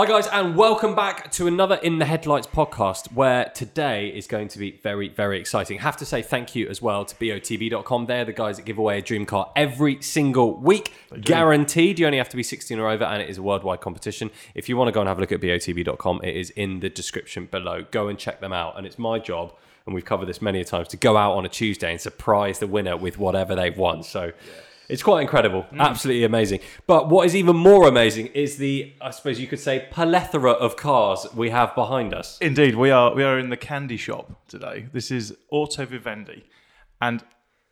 Hi, guys, and welcome back to another In the Headlights podcast where today is going to be very, very exciting. Have to say thank you as well to BOTB.com. They're the guys that give away a dream car every single week, guaranteed. You only have to be 16 or over, and it is a worldwide competition. If you want to go and have a look at BOTB.com, it is in the description below. Go and check them out, and it's my job. And we've covered this many times to go out on a Tuesday and surprise the winner with whatever they've won. So it's quite incredible, absolutely amazing. But what is even more amazing is the, I suppose you could say, plethora of cars we have behind us. Indeed, we are we are in the candy shop today. This is Auto Vivendi, and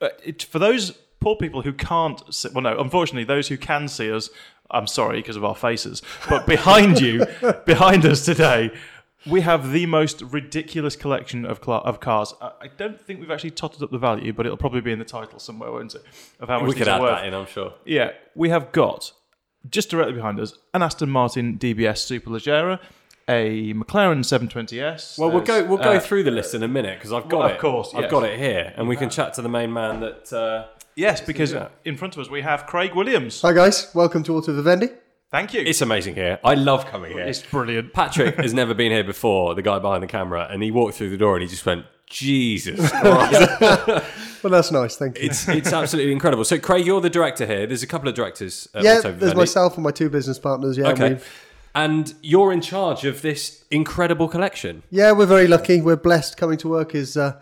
uh, it, for those poor people who can't, see, well, no, unfortunately, those who can see us, I'm sorry because of our faces, but behind you, behind us today. We have the most ridiculous collection of cla of cars. I I don't think we've actually totted up the value, but it'll probably be in the title somewhere, won't it? Of how much We could add worth. that in, I'm sure. Yeah, we have got just directly behind us an Aston Martin DBS Superleggera, a McLaren 720S. Well, we'll go. We'll go uh, through the list in a minute because I've got Well, it. of course, I've yes. got it here, and we can chat to the main man. That uh, Yes, because in front of us we have Craig Williams. Hi guys, welcome to Auto Vivendi. Thank you. it's amazing here. I love coming here. It's brilliant. Patrick has never been here before. The guy behind the camera, and he walked through the door and he just went, "Jesus Christ!" Well, that's nice, thank you. it's it's absolutely incredible. So, Craig, you're the director here. There's a couple of directors. At yeah, Auto there's Vivendi. myself and my two business partners. Yeah, Okay. we've, And you're in charge of this incredible collection. yeah, we're very lucky. We're blessed. Coming to work is uh,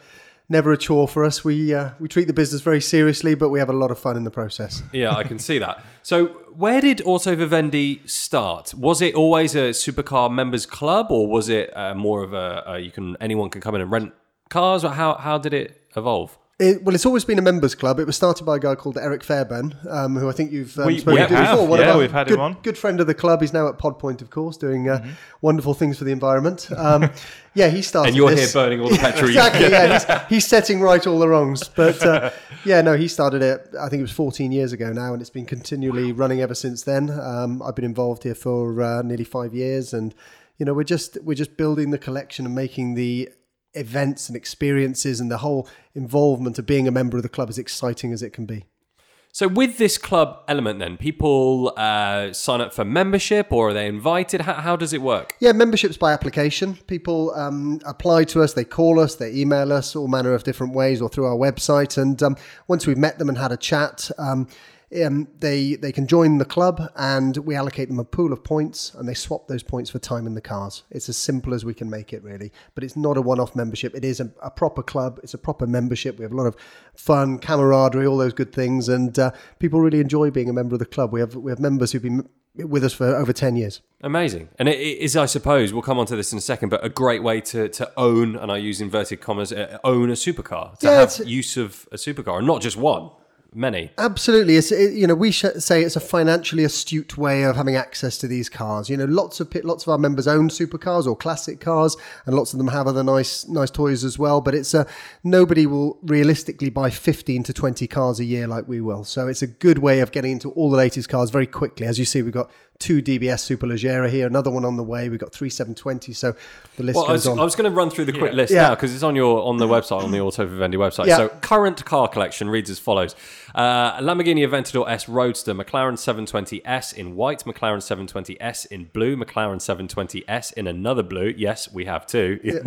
never a chore for us. We uh, we treat the business very seriously, but we have a lot of fun in the process. Yeah, I can see that. So, where did Auto Vivendi start? Was it always a supercar members club, or was it uh, more of a, you can anyone can come in and rent cars? Or how how did it evolve? It, well, it's always been a members club. It was started by a guy called Eric Fairbairn, um, who I think you've um, We- spoken we to have, before. One yeah, we've had him good, on. Good friend of the club. He's now at Pod Point, of course, doing uh, Mm-hmm. wonderful things for the environment. Um, yeah, he started. And you're this. here burning all the petrol. exactly. Yeah, he's, he's setting right all the wrongs. But uh, yeah, no, he started it. I think it was 14 years ago now, and it's been continually running ever since then. Um, I've been involved here for uh, nearly five years, and you know, we're just we're just building the collection and making the events and experiences and the whole involvement of being a member of the club as exciting as it can be. So, with this club element, then people uh, sign up for membership, or are they invited? How, how does it work? Yeah, memberships by application. People um, apply to us, they call us, they email us, all manner of different ways, or through our website. And um, once we've met them and had a chat, um, um, they they can join the club, and we allocate them a pool of points, and they swap those points for time in the cars. It's as simple as we can make it, really. But it's not a one-off membership. It is a, a proper club. It's a proper membership. We have a lot of fun, camaraderie, all those good things, and uh, people really enjoy being a member of the club. We have we have members who've been with us for over ten years. Amazing. And it it is, I suppose, we'll come on to this in a second, but a great way to, to own, and I use inverted commas, uh, own a supercar, to Yeah, have use of a supercar, and not just one, many. Absolutely, it's it, you know we sh- say it's a financially astute way of having access to these cars. You know, lots of lots of our members own supercars or classic cars, and lots of them have other nice nice toys as well. But it's a nobody will realistically buy fifteen to twenty cars a year like we will. So it's a good way of getting into all the latest cars very quickly. As you see, we've got two DBS Superleggera here, another one on the way. We've got three seven twenty. So the list Well, I goes was, on. I was going to run through the quick list Yeah. now because it's on your on the website on the Auto Vivendi website. Yeah. So current car collection reads as follows: uh, Lamborghini Aventador S Roadster, McLaren 720S in white, McLaren 720S in blue, McLaren 720S in another blue. Yes, we have two.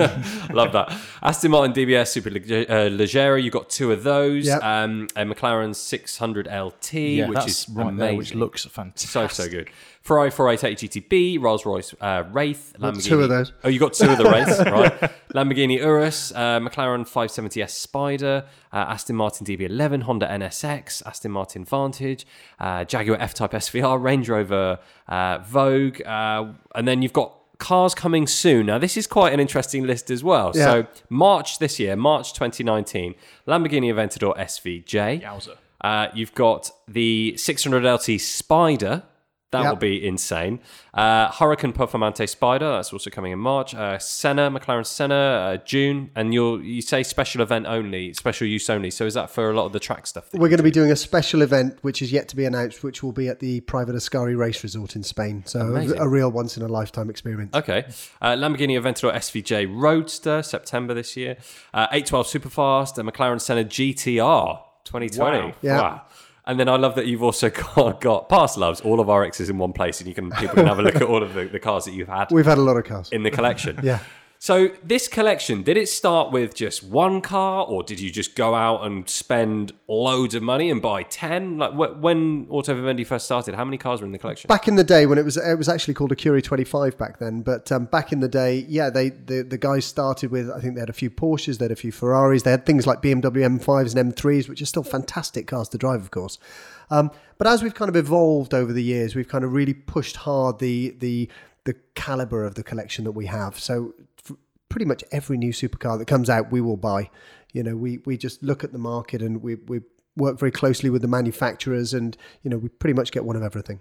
Love that. Aston Martin DBS Super Leg- uh, Leggera. You got two of those. Yeah. Um, a McLaren 600 LT, yeah, which that's is right amazing. there, which looks fantastic. So so good. Ferrari 488 GTB, Rolls Royce uh, Wraith, Lamborghini. two of those. Oh, you got two of the Wraiths, right? Lamborghini Urus, uh, McLaren 570S Spider, uh, Aston Martin DB11, Honda NSX, Aston Martin Vantage, uh, Jaguar F-Type SVR, Range Rover uh, Vogue, uh, and then you've got cars coming soon. Now, this is quite an interesting list as well. Yeah. So, March this year, March 2019, Lamborghini Aventador SVJ. Yowza. Uh, you've got the 600 LT Spider. That Yep. will be insane. Uh, Huracán Performante Spider. That's also coming in March. Uh, Senna, McLaren Senna, uh, June. And you'll you say special event only, special use only. So is that for a lot of the track stuff? We're going to do? be doing a special event, which is yet to be announced, which will be at the private Ascari Race Resort in Spain. So Amazing. a, real once in a lifetime experience. Okay. Uh, Lamborghini Aventador SVJ Roadster, September this year. Uh, 812 Superfast, a McLaren Senna GTR 2020. Wow. And then I love that you've also got, got past loves, all of our X's in one place, and you can people can have a look at all of the, the cars that you've had We've had a lot of cars. in the collection. Yeah. So this collection, did it start with just one car, or did you just go out and spend loads of money and buy ten? Like wh- when Auto Vivendi first started, how many cars were in the collection? back in the day when it was it was actually called Ecurie 25 back then but um, back in the day yeah they the, the guys started with I think they had a few Porsches they had a few Ferraris they had things like BMW M5s and M3s which are still fantastic cars to drive of course um, but as we've kind of evolved over the years we've kind of really pushed hard the the the caliber of the collection that we have so pretty much every new supercar that comes out we will buy you know we we just look at the market and we we work very closely with the manufacturers and you know we pretty much get one of everything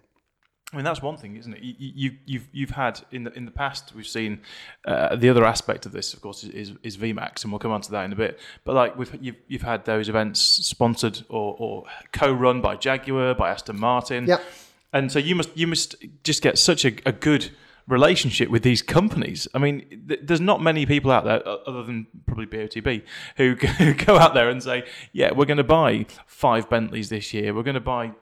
I mean that's one thing, isn't it? You, you, you've you've had in the in the past we've seen uh, the other aspect of this, of course, is, is VMAX, and we'll come on to that in a bit. But like we've you've, you've had those events sponsored or, or co-run by Jaguar, by Aston Martin, Yep. and so you must you must just get such a, a good relationship with these companies. I mean, th- there's not many people out there, other than probably BOTB, who who go out there and say, "Yeah, we're going to buy five Bentleys this year. We're going to buy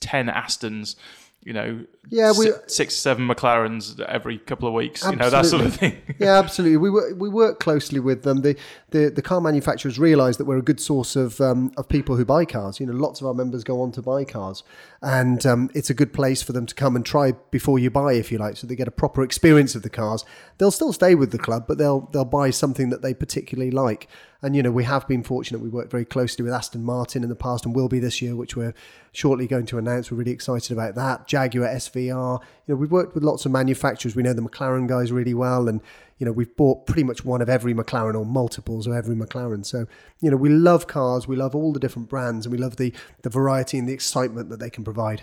ten Astons." You know, Yeah, we- si- six, seven McLarens every couple of weeks. You know that sort of thing. yeah, absolutely. We work, we work closely with them. The, the the car manufacturers realise that we're a good source of um, of people who buy cars. You know, lots of our members go on to buy cars, and um, it's a good place for them to come and try before you buy, if you like, so they get a proper experience of the cars. They'll still stay with the club, but they'll they'll buy something that they particularly like. And you know, we have been fortunate. We worked very closely with Aston Martin in the past, and will be this year, which we're shortly going to announce. We're really excited about that. Jaguar SVR. You know, we've worked with lots of manufacturers. We know the McLaren guys really well, and you know, we've bought pretty much one of every McLaren or multiples of every McLaren. So, you know, we love cars. We love all the different brands, and we love the the variety and the excitement that they can provide.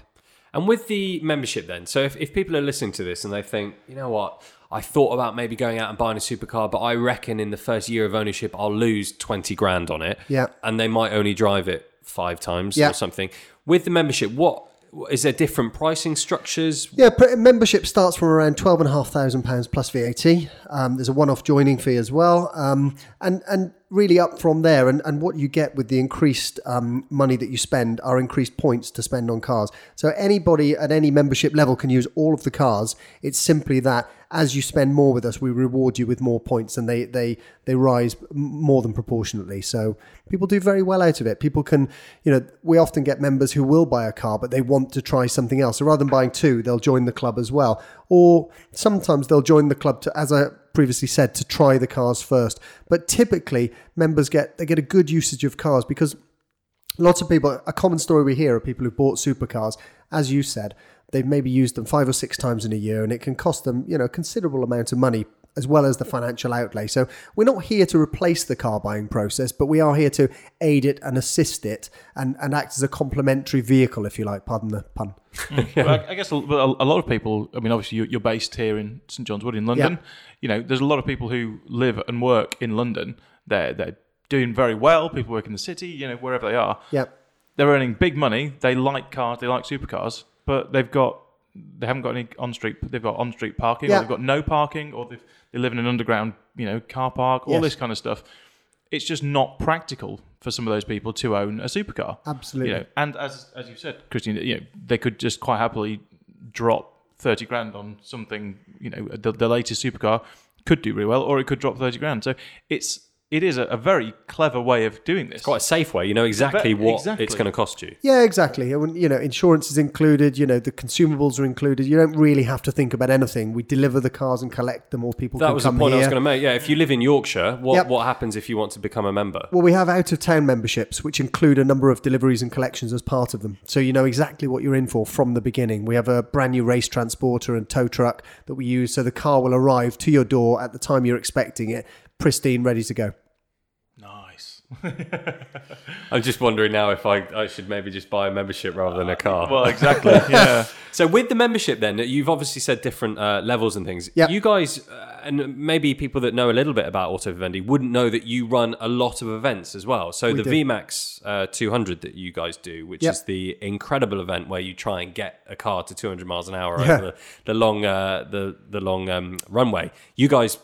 And with the membership, then, so if, if people are listening to this and they think, you know what, I thought about maybe going out and buying a supercar, but I reckon in the first year of ownership, I'll lose 20 grand on it. Yeah. And they might only drive it five times Yeah. or something. With the membership, what is there different pricing structures? Yeah, membership starts from around twelve and a half thousand pounds plus VAT. Um, there's a one-off joining fee as well, um, and and really up from there. And, and what you get with the increased um, money that you spend are increased points to spend on cars. So anybody at any membership level can use all of the cars. It's simply that as you spend more with us, we reward you with more points, and they they they rise more than proportionately. So people do very well out of it. People can, you know, we often get members who will buy a car, but they want to try something else. So rather than buying two, they'll join the club as well, or sometimes they'll join the club to, as I previously said, to try the cars first. But typically, members get they get a good usage of cars because lots of people a common story we hear are people who bought supercars as you said they've maybe used them five or six times in a year and it can cost them you know a considerable amount of money as well as the financial outlay so we're not here to replace the car buying process but we are here to aid it and assist it and, and act as a complementary vehicle if you like pardon the pun Well, I, I guess a, a lot of people. I mean, obviously, you're, you're based here in St John's Wood in London. Yeah. You know, there's a lot of people who live and work in London. They're they're doing very well. People work in the city. You know, wherever they are, yeah they're earning big money. They like cars. They like supercars, but they've got they haven't got any on street. They've got on street parking, Yeah. or they've got no parking, or they they live in an underground, you know, car park. All Yes. this kind of stuff. It's just not practical for some of those people to own a supercar. Absolutely. You know, and as as you said, Christine, you know, they could just quite happily drop thirty grand on something. You know, the, the latest supercar could do really well, or it could drop thirty grand. So it's it is a, a very clever way of doing this. It's Quite a safe way. You know exactly Ve- what exactly. it's going to cost you. Yeah, exactly. You know, insurance is included. You know, the consumables are included. You don't really have to think about anything. We deliver the cars and collect them, or people That can was the come point I was going to make. Yeah, if you live in Yorkshire, what, Yep. what happens if you want to become a member? Well, we have out of town memberships, which include a number of deliveries and collections as part of them. So you know exactly what you're in for from the beginning. We have a brand new race transporter and tow truck that we use, so the car will arrive to your door at the time you're expecting it, pristine, ready to go. Nice. I'm just wondering now if I, I should maybe just buy a membership rather than a car. Well, exactly. Yeah. So with the membership, then you've obviously said different uh, levels and things. Yeah. You guys, uh, and maybe people that know a little bit about Auto Vivendi wouldn't know that you run a lot of events as well. So the do. VMAX uh, 200 that you guys do, which Yep. is the incredible event where you try and get a car to 200 miles an hour Yeah. over the, the long uh, the the long um, runway. You guys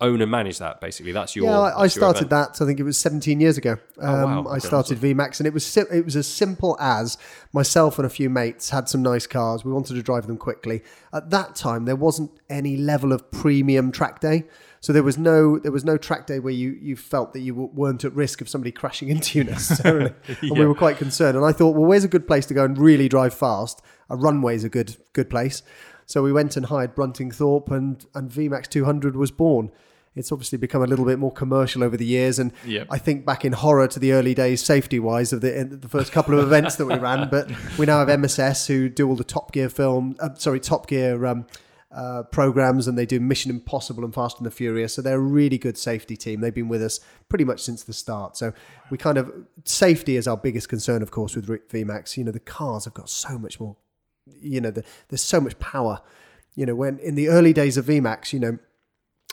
own and manage that. Basically, that's your. Yeah, I, I started event. that. I think it was 17 years ago. Um, Oh, wow. I started VMAX, and it was si- it was as simple as myself and a few mates had some nice cars. We wanted to drive them quickly. At that time, there wasn't any level of premium track day, so there was no there was no track day where you you felt that you weren't at risk of somebody crashing into you necessarily. And we were quite concerned. And I thought, well, where's a good place to go and really drive fast? A runway's a good good place. So we went and hired Bruntingthorpe, and and VMAX 200 was born. It's obviously become a little bit more commercial over the years, and Yep. I think back in horror to the early days, safety wise, of the in the first couple of events that we ran. But we now have MSS who do all the Top Gear film, uh, sorry, Top Gear um, uh, programs, and they do Mission Impossible and Fast and the Furious. So they're a really good safety team. They've been with us pretty much since the start. So we kind of safety is our biggest concern, of course, with VMAX. You know, the cars have got so much more. You know, the, there's so much power. You know, when in the early days of VMAX, you know,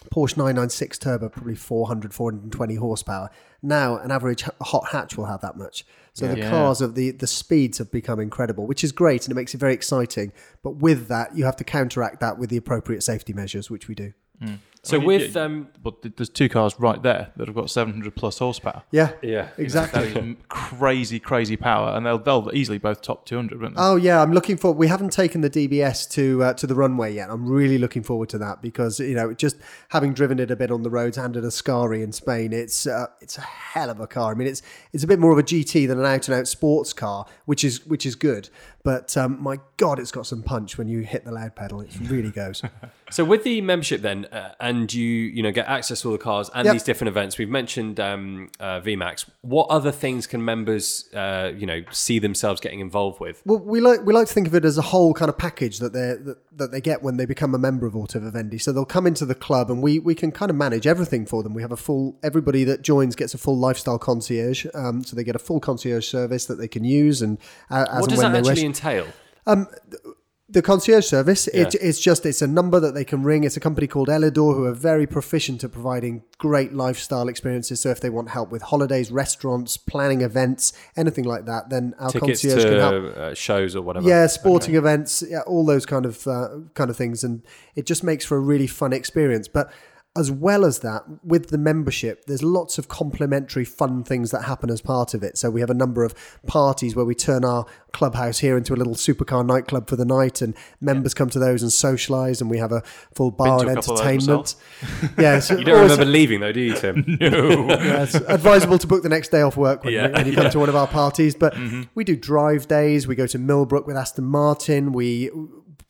Porsche 996 Turbo, probably 400, 420 horsepower. Now, an average hot hatch will have that much. So the Yeah. cars of the the speeds have become incredible, which is great and it makes it very exciting. But with that, you have to counteract that with the appropriate safety measures, which we do. Mm. So I mean, with yeah, um, But there's two cars right there that have got 700 plus horsepower. Yeah, yeah, exactly. Crazy, crazy power, and they'll they'll easily both top 200, won't they? Oh yeah, I'm looking for. We haven't taken the DBS to uh, to the runway yet. I'm really looking forward to that because you know, just having driven it a bit on the roads and at Ascari in Spain, it's uh, it's a hell of a car. I mean, it's it's a bit more of a GT than an out and out sports car, which is which is good. But um, my God, it's got some punch when you hit the loud pedal. It really goes. So with the membership then, uh, and you you know get access to all the cars and Yep. these different events. We've mentioned um, uh, VMAX. What other things can members uh, you know see themselves getting involved with? Well, we like we like to think of it as a whole kind of package that they that, that they get when they become a member of Auto Vivendi. So they'll come into the club, and we we can kind of manage everything for them. We have a full everybody that joins gets a full lifestyle concierge, um, so they get a full concierge service that they can use, and uh, as What and does when that actually wish. entail? The concierge service, it, Yeah. it's just it's a number that they can ring. It's a company called Elidor who are very proficient at providing great lifestyle experiences. So if they want help with holidays, restaurants, planning events, anything like that, then our Tickets concierge can help. to uh, shows or whatever. Yeah, sporting events, yeah, all those kind of uh, kind of things, and it just makes for a really fun experience. But as well as that, with the membership, there's lots of complimentary fun things that happen as part of it. So we have a number of parties where we turn our clubhouse here into a little supercar nightclub for the night, and members come to those and socialise, and we have a full bar and a couple entertainment. Yeah, so You don't always- remember leaving though, do you, Tim? no. yeah, it's advisable to book the next day off work when, Yeah. when you come to one of our parties. But mm-hmm. we do drive days. We go to Millbrook with Aston Martin. We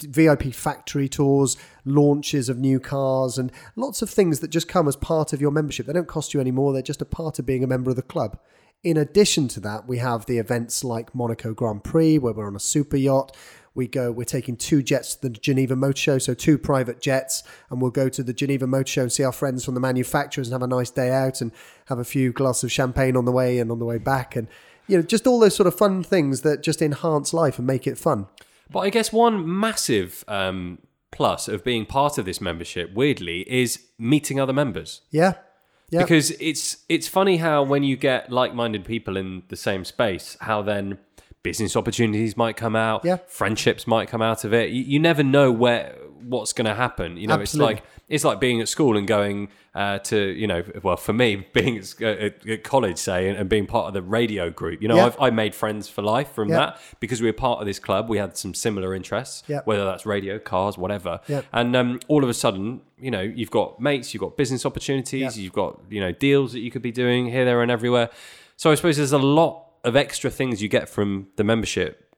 VIP factory tours, launches of new cars, and lots of things that just come as part of your membership. They don't cost you any more. They're just a part of being a member of the club. In addition to that, we have the events like Monaco Grand Prix, where we're on a super yacht. We go, we're taking two jets to the Geneva Motor Show, so two private jets, and we'll go to the Geneva Motor Show and see our friends from the manufacturers and have a nice day out and have a few glasses of champagne on the way and on the way back. And, you know, just all those sort of fun things that just enhance life and make it fun. But I guess one massive um, plus of being part of this membership, weirdly, is meeting other members. Yeah. Yeah. Because it's it's funny how when you get like-minded people in the same space, how then business opportunities might come out, Yeah. friendships might come out of it. You, you never know where what's going to happen. You know, Absolutely. it's like it's like being at school and going uh, to you know, well, for me, being at, at, at college, say, and, and being part of the radio group. You know, Yeah. I've I made friends for life from Yeah. that because we were part of this club. We had some similar interests, Yeah. whether that's radio, cars, whatever. Yeah. And um, all of a sudden, you know, you've got mates, you've got business opportunities, you've got you know deals that you could be doing here, there, and everywhere. So I suppose there's a lot of extra things you get from the membership,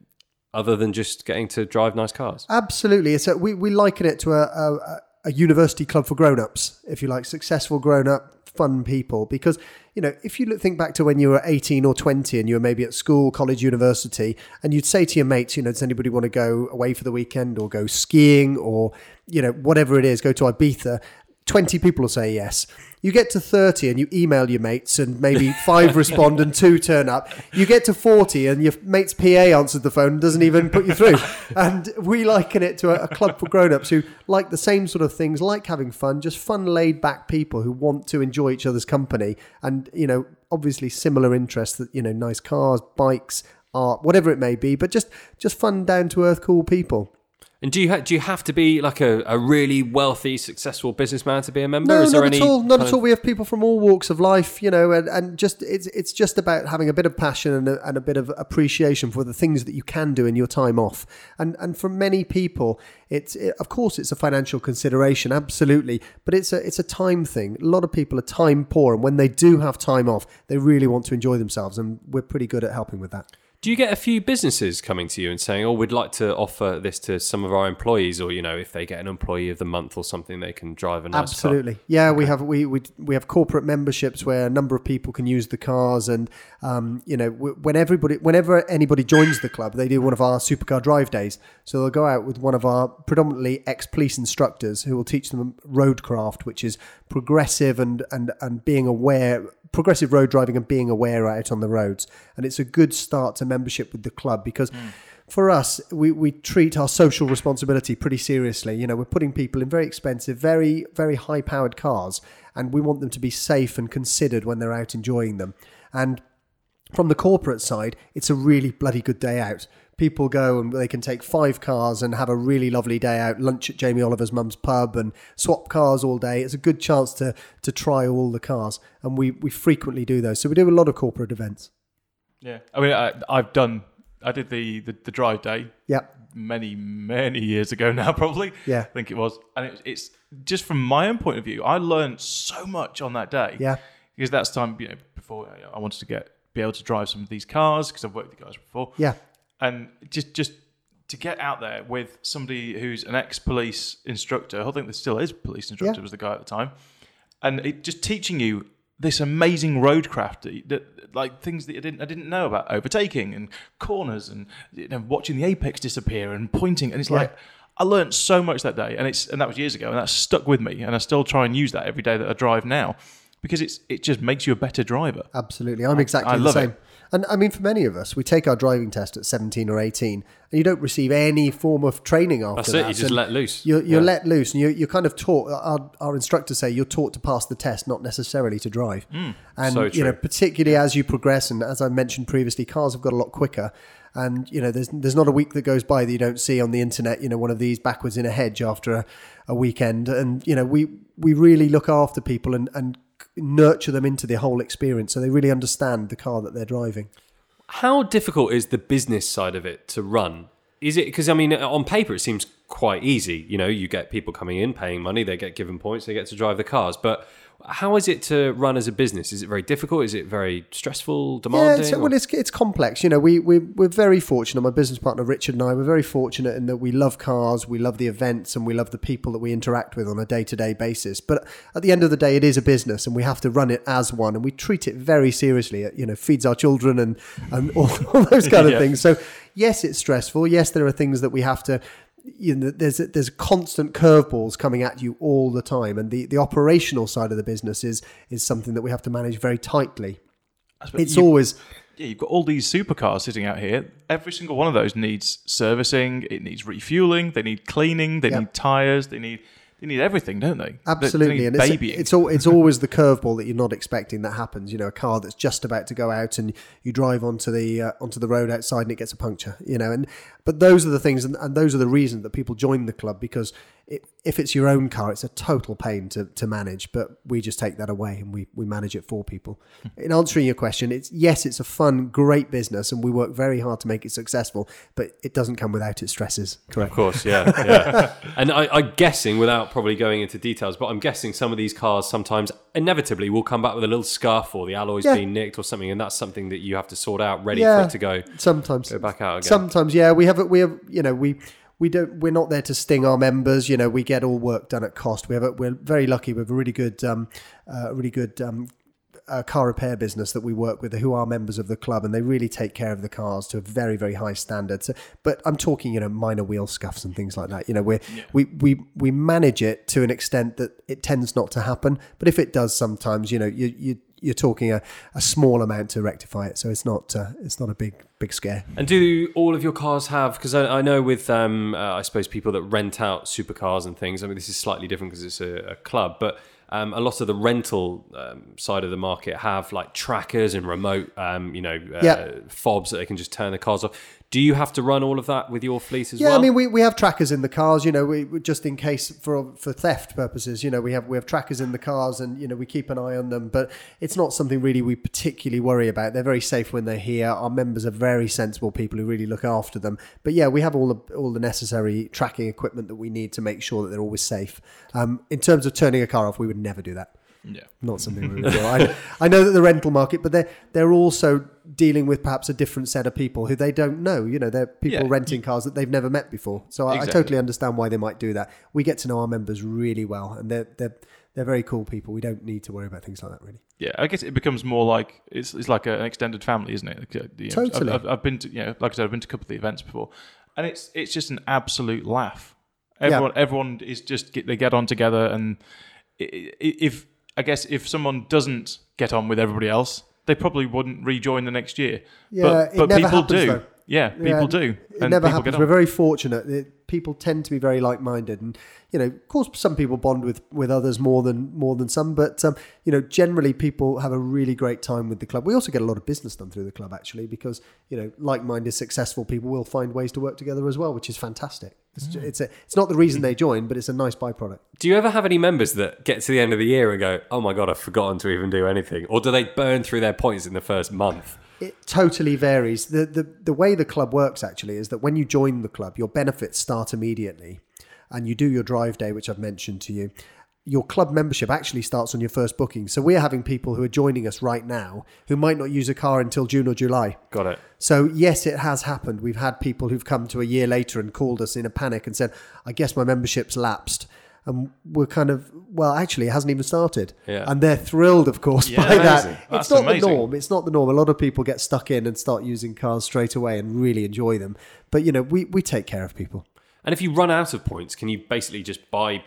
other than just getting to drive nice cars. Absolutely. It's a, we, we liken it to a, a, a university club for grown-ups, if you like, successful grown-up, fun people. Because, you know, if you look, think back to when you were 18 or 20 and you were maybe at school, college, university, and you'd say to your mates, you know, does anybody want to go away for the weekend or go skiing or, you know, whatever it is, go to Ibiza, 20 people will say yes. You get to 30 and you email your mates and maybe five respond and two turn up. You get to 40 and your mate's PA answered the phone and doesn't even put you through. And we liken it to a, a club for grown-ups who like the same sort of things, like having fun, just fun laid back people who want to enjoy each other's company and, you know, obviously similar interests that, you know, nice cars, bikes, art, whatever it may be, but just just fun down to earth cool people. And do you ha- do you have to be like a, a really wealthy, successful businessman to be a member? No, Is not there at any all. Not at all. We have people from all walks of life, you know, and, and just it's it's just about having a bit of passion and a, and a bit of appreciation for the things that you can do in your time off. And and for many people, it's it, of course it's a financial consideration, absolutely, but it's a it's a time thing. A lot of people are time poor, and when they do have time off, they really want to enjoy themselves, and we're pretty good at helping with that. Do you get a few businesses coming to you and saying, "Oh, we'd like to offer this to some of our employees," or you know, if they get an employee of the month or something, they can drive a nice car? Absolutely, yeah. We have we, we we have corporate memberships where a number of people can use the cars, and um, you know, when everybody, whenever anybody joins the club, they do one of our supercar drive days. So they'll go out with one of our predominantly ex-police instructors who will teach them roadcraft, which is progressive and and and being aware, progressive road driving and being aware out on the roads. And it's a good start to membership with the club because hmm. for us, we, we treat our social responsibility pretty seriously. You know, we're putting people in very expensive, very, very high powered cars, and we want them to be safe and considered when they're out enjoying them. And from the corporate side, it's a really bloody good day out. People go and they can take five cars and have a really lovely day out, lunch at Jamie Oliver's mum's pub and swap cars all day. It's a good chance to to try all the cars. And we, we frequently do those. So we do a lot of corporate events. Yeah, I mean, I, I've done. I did the, the the drive day Yeah. many many years ago now, probably. Yeah. I think it was, and it, it's just from my own point of view. I learned so much on that day. Yeah. because that's time you know before I- I wanted to get be able to drive some of these cars because I've worked with the guys before. Yeah. And just just to get out there with somebody who's an ex-police instructor. I think there still is police instructor Yeah. was the guy at the time, and it just teaching you this amazing roadcraft that, that like things that I didn't I didn't know about overtaking and corners and you know, watching the apex disappear and pointing and it's like I learned so much that day and it's and that was years ago and that stuck with me and I still try and use that every day that I drive now because it's it just makes you a better driver. Absolutely. I'm exactly I the love same. it. And I mean, for many of us, we take our driving test at 17 or 18, and you don't receive any form of training after That's that. it. You just And let loose. You're, you're Yeah. let loose, and you're, you're kind of taught. Our, our instructors say you're taught to pass the test, not necessarily to drive. and Mm. so you know, particularly as you progress, and as I mentioned previously, cars have got a lot quicker. And you know, there's there's not a week that goes by that you don't see on the internet, you know, one of these backwards in a hedge after a, a weekend. And you know, we we really look after people and and nurture them into the whole experience, so they really understand the car that they're driving. How difficult is the business side of it to run? Is it because I mean, uh, on paper it seems quite easy. You know, you get people coming in, paying money, they get given points, they get to drive the cars. But how is it to run as a business? Is it very difficult? Is it very stressful, Yeah, demanding? it's, well, it's it's complex. You know, we we we're very fortunate. My business partner Richard and I we're very fortunate in that we love cars, we love the events, and we love the people that we interact with on a day to day basis. But at the end of the day, it is a business, and we have to run it as one, and we treat it very seriously. It you know feeds our children and and all, all those kind of Yeah. things. So yes, it's stressful. Yes, there are things that we have to. You know, there's there's constant curveballs coming at you all the time, and the, the operational side of the business is is something that we have to manage very tightly. It's You- always yeah, you've got all these supercars sitting out here. Every single one of those needs servicing. It needs refueling. They need cleaning. They need tires. They need they need everything, don't they? They- they Absolutely, and it's, it's all it's always the curveball that you're not expecting that happens. You know, a car that's just about to go out, and you drive onto the uh, onto the road outside, and it gets a puncture. You know, and but those are the things, and, and those are the reasons that people join the club because it, if it's your own car, it's a total pain to, to manage. But we just take that away, and we we manage it for people. Hmm. In answering your question, it's yes, it's a fun, great business, and we work very hard to make it successful. But it doesn't come without its stresses. Correct. Of course, yeah, yeah. and I, I'm guessing, without probably going into details, but I'm guessing some of these cars sometimes inevitably will come back with a little scuff or the alloys Yeah. being nicked or something, and that's something that you have to sort out, ready Yeah. for it to go Sometimes go back out again. Sometimes, yeah, we have we have you know we we don't we're not there to sting our members. You know, we get all work done at cost. We have a, we're very lucky. We have a really good um, uh, really good um, uh, car repair business that we work with, who are members of the club, and they really take care of the cars to a very very high standard. So, but I'm talking you know minor wheel scuffs and things like that. You know, we we we we manage it to an extent that it tends not to happen. But if it does, sometimes you know you you. You're talking a, a small amount to rectify it, so it's not uh, it's not a big big scare. And do all of your cars have? Because I, I know with um, uh, I suppose people that rent out supercars and things. I mean, this is slightly different because it's a, a club. But um, a lot of the rental um, side of the market have like trackers and remote, um, you know, uh, Yeah. fobs that they can just turn the cars off. Do you have to run all of that with your fleet as well? Yeah. I mean, we, we have trackers in the cars. You know, we we- just in case for for theft purposes. You know, we have we have trackers in the cars, and you know we keep an eye on them. But it's not something really we particularly worry about. They're very safe when they're here. Our members are very sensible people who really look after them. But yeah, we have all the all the necessary tracking equipment that we need to make sure that they're always safe. Um, in terms of turning a car off, we would never do that Yeah. not something we would do. I, I know that the rental market, but they're they're also dealing with perhaps a different set of people who they don't know. You know, they're people Yeah. renting cars that they've never met before. So I, I totally understand why they might do that. We get to know our members really well, and they're they're they're very cool people. We don't need to worry about things like that really. Yeah, I guess it becomes more like it's, it's like an extended family, isn't it? You know, Totally. I've, I've, been to, you know, like I said, I've been to a couple of the events before, and it's it's just an absolute laugh. Yeah. Everyone, everyone is just get, they get on together, and if I guess if someone doesn't get on with everybody else, they probably wouldn't rejoin the next year. Yeah, but, it but never people happens, do. though. Yeah, people Yeah, do. It and never happens. We're very fortunate. It, people tend to be very like-minded, and you know, of course, some people bond with with others more than more than some. But um, you know, generally, people have a really great time with the club. We also get a lot of business done through the club, actually, because you know, like-minded, successful people will find ways to work together as well, which is fantastic. It's, Mm. it's a, it's not the reason they join, but it's a nice byproduct. Do you ever have any members that get to the end of the year and go, "Oh my god, I've forgotten to even do anything," or do they burn through their points in the first month? It totally varies. The, the the way the club works actually is that when you join the club, your benefits start immediately, and you do your drive day, which I've mentioned to you. Your club membership actually starts on your first booking. So we're having people who are joining us right now who might not use a car until June or July. Got it. So yes, it has happened. We've had people who've come to a year later and called us in a panic and said, "I guess my membership's lapsed." And we're kind of well, actually, it hasn't even started. Yeah. And they're thrilled, of course, Yeah, by that. amazing. It's not amazing. the norm. It's not the norm. A lot of people get stuck in and start using cars straight away and really enjoy them. But you know, we we take care of people. And if you run out of points, can you basically just buy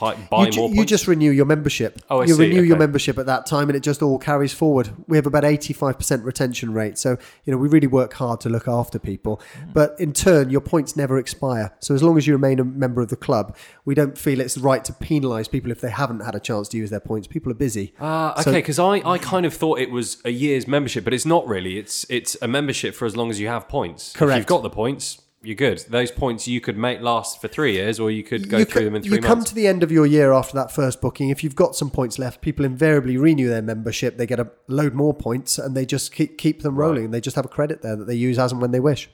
buy You, ju- more you points? just renew your membership. Oh, I you see, renew your membership at that time, and it just all carries forward. We have about eighty-five percent retention rate, so you know we really work hard to look after people. Mm. But in turn, your points never expire. So as long as you remain a member of the club, we don't feel it's right to penalise people if they haven't had a chance to use their points. People are busy. Ah, So- okay. Because I, I kind of thought it was a year's membership, but it's not really. It's it's a membership for as long as you have points. If Correct. you've got the points, you're good. Those points you could make last for three years, or you could go you through co- them in three you come to the end of your year after that first booking. If you've got some points left, people invariably renew their membership. They get a load more points, and they just keep keep them rolling. They just have a credit there that they use as and when they wish.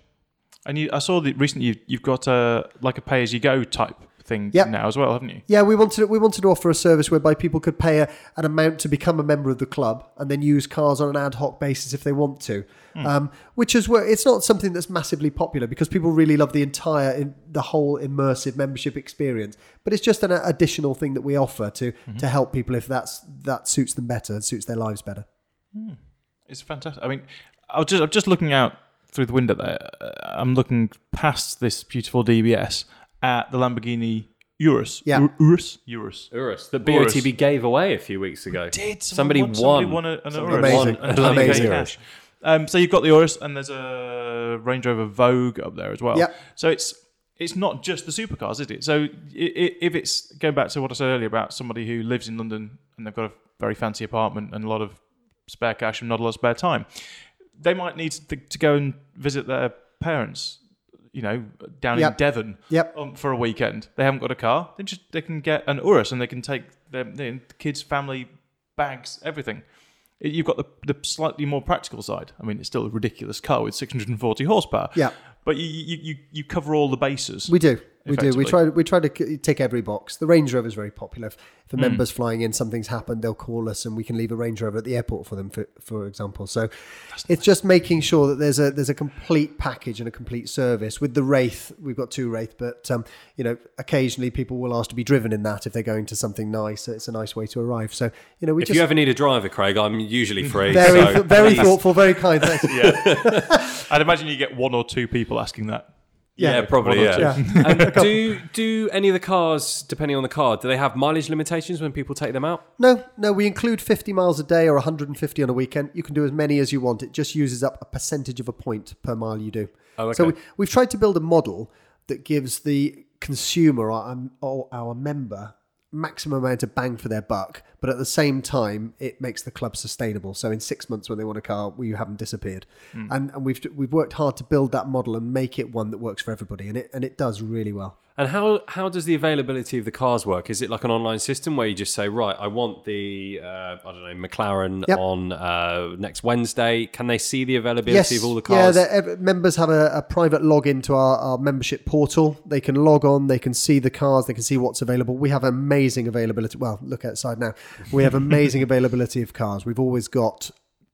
And you, I saw that recently you, you've got a like a pay as you go type thing Yep. now as well, haven't you? Yeah, we wanted we wanted to offer a service whereby people could pay a, an amount to become a member of the club and then use cars on an ad hoc basis if they want to. Um, which is where it's not something that's massively popular because people really love the entire in, the whole immersive membership experience. But it's just an additional thing that we offer to to help people if that's that suits them better and suits their lives better. It's fantastic. I mean, I was just I'm just looking out through the window there. Uh, I'm looking past this beautiful DBS at the Lamborghini Urus. Yeah. U- Urus. Urus. Urus that Urus. BOTB gave away a few weeks ago. Did somebody, won, won? Somebody won a, an Urus. Amazing. Won a 20K Amazing. cash. Um, so you've got the Urus, and there's a Range Rover Vogue up there as well. Yep. So it's it's not just the supercars, is it? So i- i- if it's going back to what I said earlier about somebody who lives in London and they've got a very fancy apartment and a lot of spare cash and not a lot of spare time, they might need to, to go and visit their parents. You know, down in Devon Yep. um, for a weekend. They haven't got a car. They just they can get an Urus and they can take their, their kids' family bags, everything. It- You've got the, the slightly more practical side. I mean, it's still a ridiculous car with 640 horsepower. Yeah. But you, you, you, you cover all the bases. We do. We do. We try. We try to c- tick every box. The Range Rover is very popular. If, if a member's flying in, something's happened, they'll call us, and we can leave a Range Rover at the airport for them, for, for example. So it's just making sure that there's a there's a complete package and a complete service. With the Wraith, we've got two Wraith, but um, you know, occasionally people will ask to be driven in that if they're going to something nice. It's a nice way to arrive. So you know, we If just you ever need a driver, Craig, I'm usually free. very so very please. thoughtful, very kind. Thanks. I'd imagine you get one or two people asking that. Yeah, Yeah. probably. One or Yeah. Um, do do any of the cars, depending on the car, do they have mileage limitations when people take them out? No, no, we include 50 miles a day or 150 on a weekend. You can do as many as you want. It just uses up a percentage of a point per mile you do. Oh, So we, we've tried to build a model that gives the consumer or, um, or our member maximum amount of bang for their buck, but at the same time, it makes the club sustainable. So in six months, when they want a car, we haven't disappeared, hmm. and and we've we've worked hard to build that model and make it one that works for everybody, and it and it does really well. And how how does the availability of the cars work? Is it like an online system where you just say, right, I want the uh, I don't know McLaren Yep. on uh, next Wednesday? Can they see the availability of all the Yeah, cars? the- members have a, a private login to our, our membership portal. They can log on, they can see the cars, they can see what's available. We have amazing availability. Well, look outside now. We have amazing availability of cars. We've always got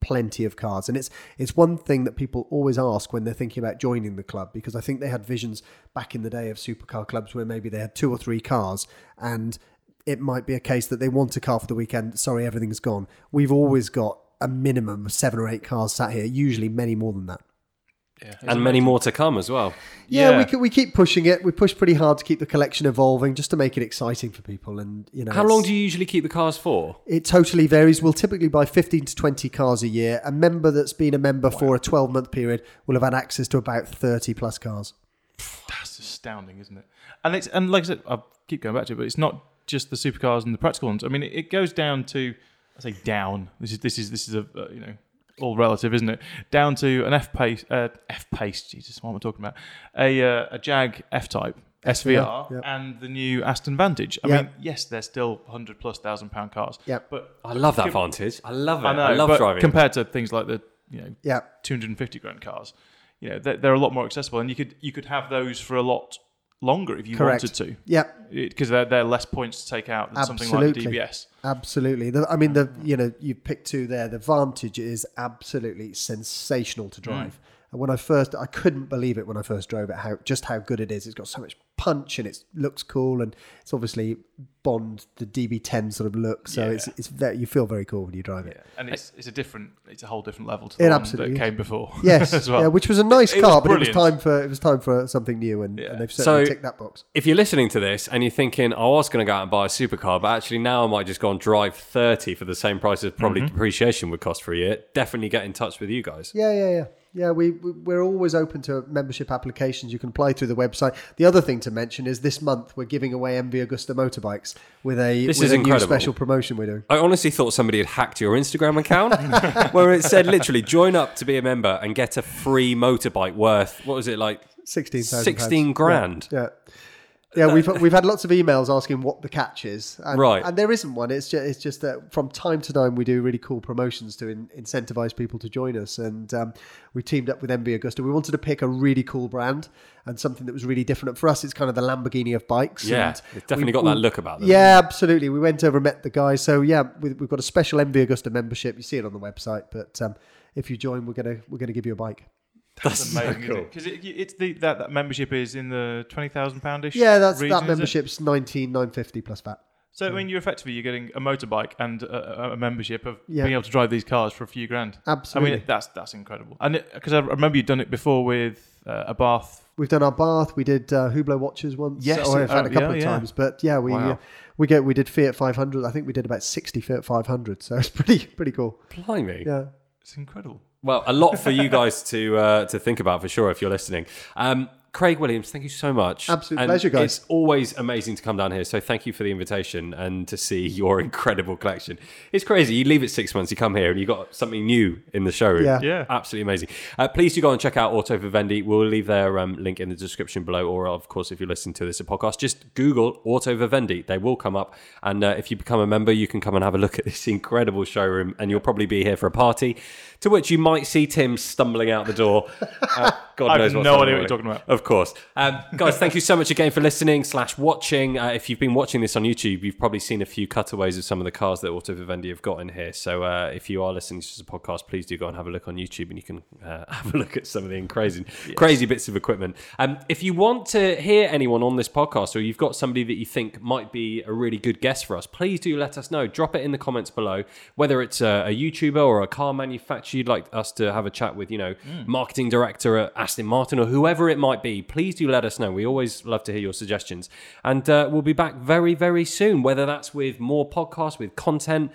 plenty of cars and it's it's one thing that people always ask when they're thinking about joining the club because I think they had visions back in the day of supercar clubs where maybe they had two or three cars and it might be a case that they want a car for the weekend. Sorry everything's gone. We've always got a minimum of seven or eight cars sat here usually many more than that and many more to come as well. yeah, Yeah. we ke- we keep pushing it. We push pretty hard to keep the collection evolving, just to make it exciting for people. And you know, How long do you usually keep the cars for? It totally varies. We'll typically buy fifteen to twenty cars a year. A member that's been a member for a twelve month period will have had access to about thirty plus cars. That's astounding, isn't it? And it's and like I said, I keep going back to it, but it's not just the supercars and the practical ones. I mean, it, it goes down to I say down. This is this is this is a uh, you know all relative, isn't it? Down to an F pace, uh, F pace. Jesus, what am I talking about? A uh, a Jag F Type. SVR yep. and the new Aston Vantage. I Yep. mean, yes, they're still hundred plus thousand pound cars. Yeah, but I love that Vantage. I love it. I I, love but driving. compared to things like the you know Yeah, 250 grand cars. You know, they're, they're a lot more accessible, and you could you could have those for a lot longer if you correct. wanted to, Yeah, because they're, they're less points to take out than something like Absolutely. DBS. absolutely. The, I mean, the you know you picked two there. The Vantage is absolutely sensational to mm. drive. And when I first, I couldn't believe it when I first drove it. How just how good it is. It's got so much punch and it looks cool, and it's obviously Bond the DB10 sort of look. So Yeah. it's it's very you feel very cool when you drive it. And it's it's a different, it's a whole different level to the It one absolutely that is. came before. Yes, as well. yeah, which was a nice It was car, but it was time for it was time for something new, and, Yeah. and they've certainly So- ticked that box. if you're listening to this and you're thinking, oh, I was going to go out and buy a supercar, but actually now I might just go and drive 30 for the same price as probably Mm-hmm. depreciation would cost for a year, definitely get in touch with you guys. Yeah, yeah, yeah. Yeah, we, we- we're always open to membership applications. You can apply through the website. The other thing to mention is this month we're giving away MV Agusta motorbikes with a, This with is a new incredible. special promotion we're doing. I honestly thought somebody had hacked your Instagram account where it said literally join up to be a member and get a free motorbike worth, what was it, like 16,000 16 grand? Yeah. Yeah, we've we've had lots of emails asking what the catch is, and, Right. And there isn't one. It's just it's just that from time to time we do really cool promotions to in, incentivize people to join us, and um, we teamed up with MV Agusta. We wanted to pick a really cool brand and something that was really different. For us, it's kind of the Lamborghini of bikes. Yeah, and it's definitely we- got that look about them. Yeah, absolutely. We went over and met the guys. So yeah, we, we've got a special MV Agusta membership. You see it on the website, but um, if you join, we're gonna we're gonna give you a bike. That's amazing, Because it, it's the that, that membership is in the twenty thousand poundish. Yeah, that's region, is that it? membership's nineteen nine fifty plus VAT. So I mean, you're effectively you're getting a motorbike and a, a- a membership of Yeah. being able to drive these cars for a few grand. Absolutely. I mean, that's that's incredible. And because I remember you've done it before with uh, a Bath. We've done our bath. We did uh, Hublot watches once. Yes, or in fact uh, a couple yeah, of yeah. times. But yeah, we Wow. uh, we get we did Fiat 500. I think we did about 60 Fiat 500. So it's pretty pretty cool. Blimey. Yeah. It's incredible. Well, a lot for you guys to uh, to think about for sure if you're listening. Um, Craig Williams, thank you so much. Absolute And pleasure, guys. It's always amazing to come down here. So thank you for the invitation and to see your incredible collection. It's crazy. You leave it six months, you come here, and you got something new in the showroom. Yeah. Yeah. absolutely amazing. Uh, please do go and check out Auto Vivendi. We'll leave their um, link in the description below, or of course, if you're listening to this podcast, just Google Auto Vivendi. They will come up, and uh, if you become a member, you can come and have a look at this incredible showroom, and you'll probably be here for a party, to which you might see Tim stumbling out the door. Uh, God I have knows what's no on the idea what way. you're talking about. Of course, um, guys. Thank you so much again for listening slash watching. Uh, if you've been watching this on YouTube, you've probably seen a few cutaways of some of the cars that Auto Vivendi have got in here. So uh, if you are listening to this a podcast, please do go and have a look on YouTube, and you can uh, have a look at some of the crazy, crazy bits of equipment. Um, if you want to hear anyone on this podcast, or you've got somebody that you think might be a really good guest for us, please do let us know. Drop it in the comments below. Whether it's a, a YouTuber or a car manufacturer you'd like us to have a chat with, you know, marketing director at Aston Martin or whoever it might be, please do let us know. We always love to hear your suggestions. And uh, we'll be back very, very soon, whether that's with more podcasts, with content.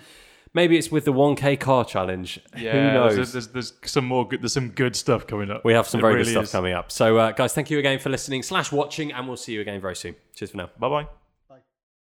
Maybe it's with the 1K car challenge. Yeah, Who knows? There's, there's, there's some more good. There's some good stuff coming up. we have some It very really good stuff is. coming up. So, uh, guys, thank you again for listening slash watching, and we'll see you again very soon. Cheers for now. Bye bye.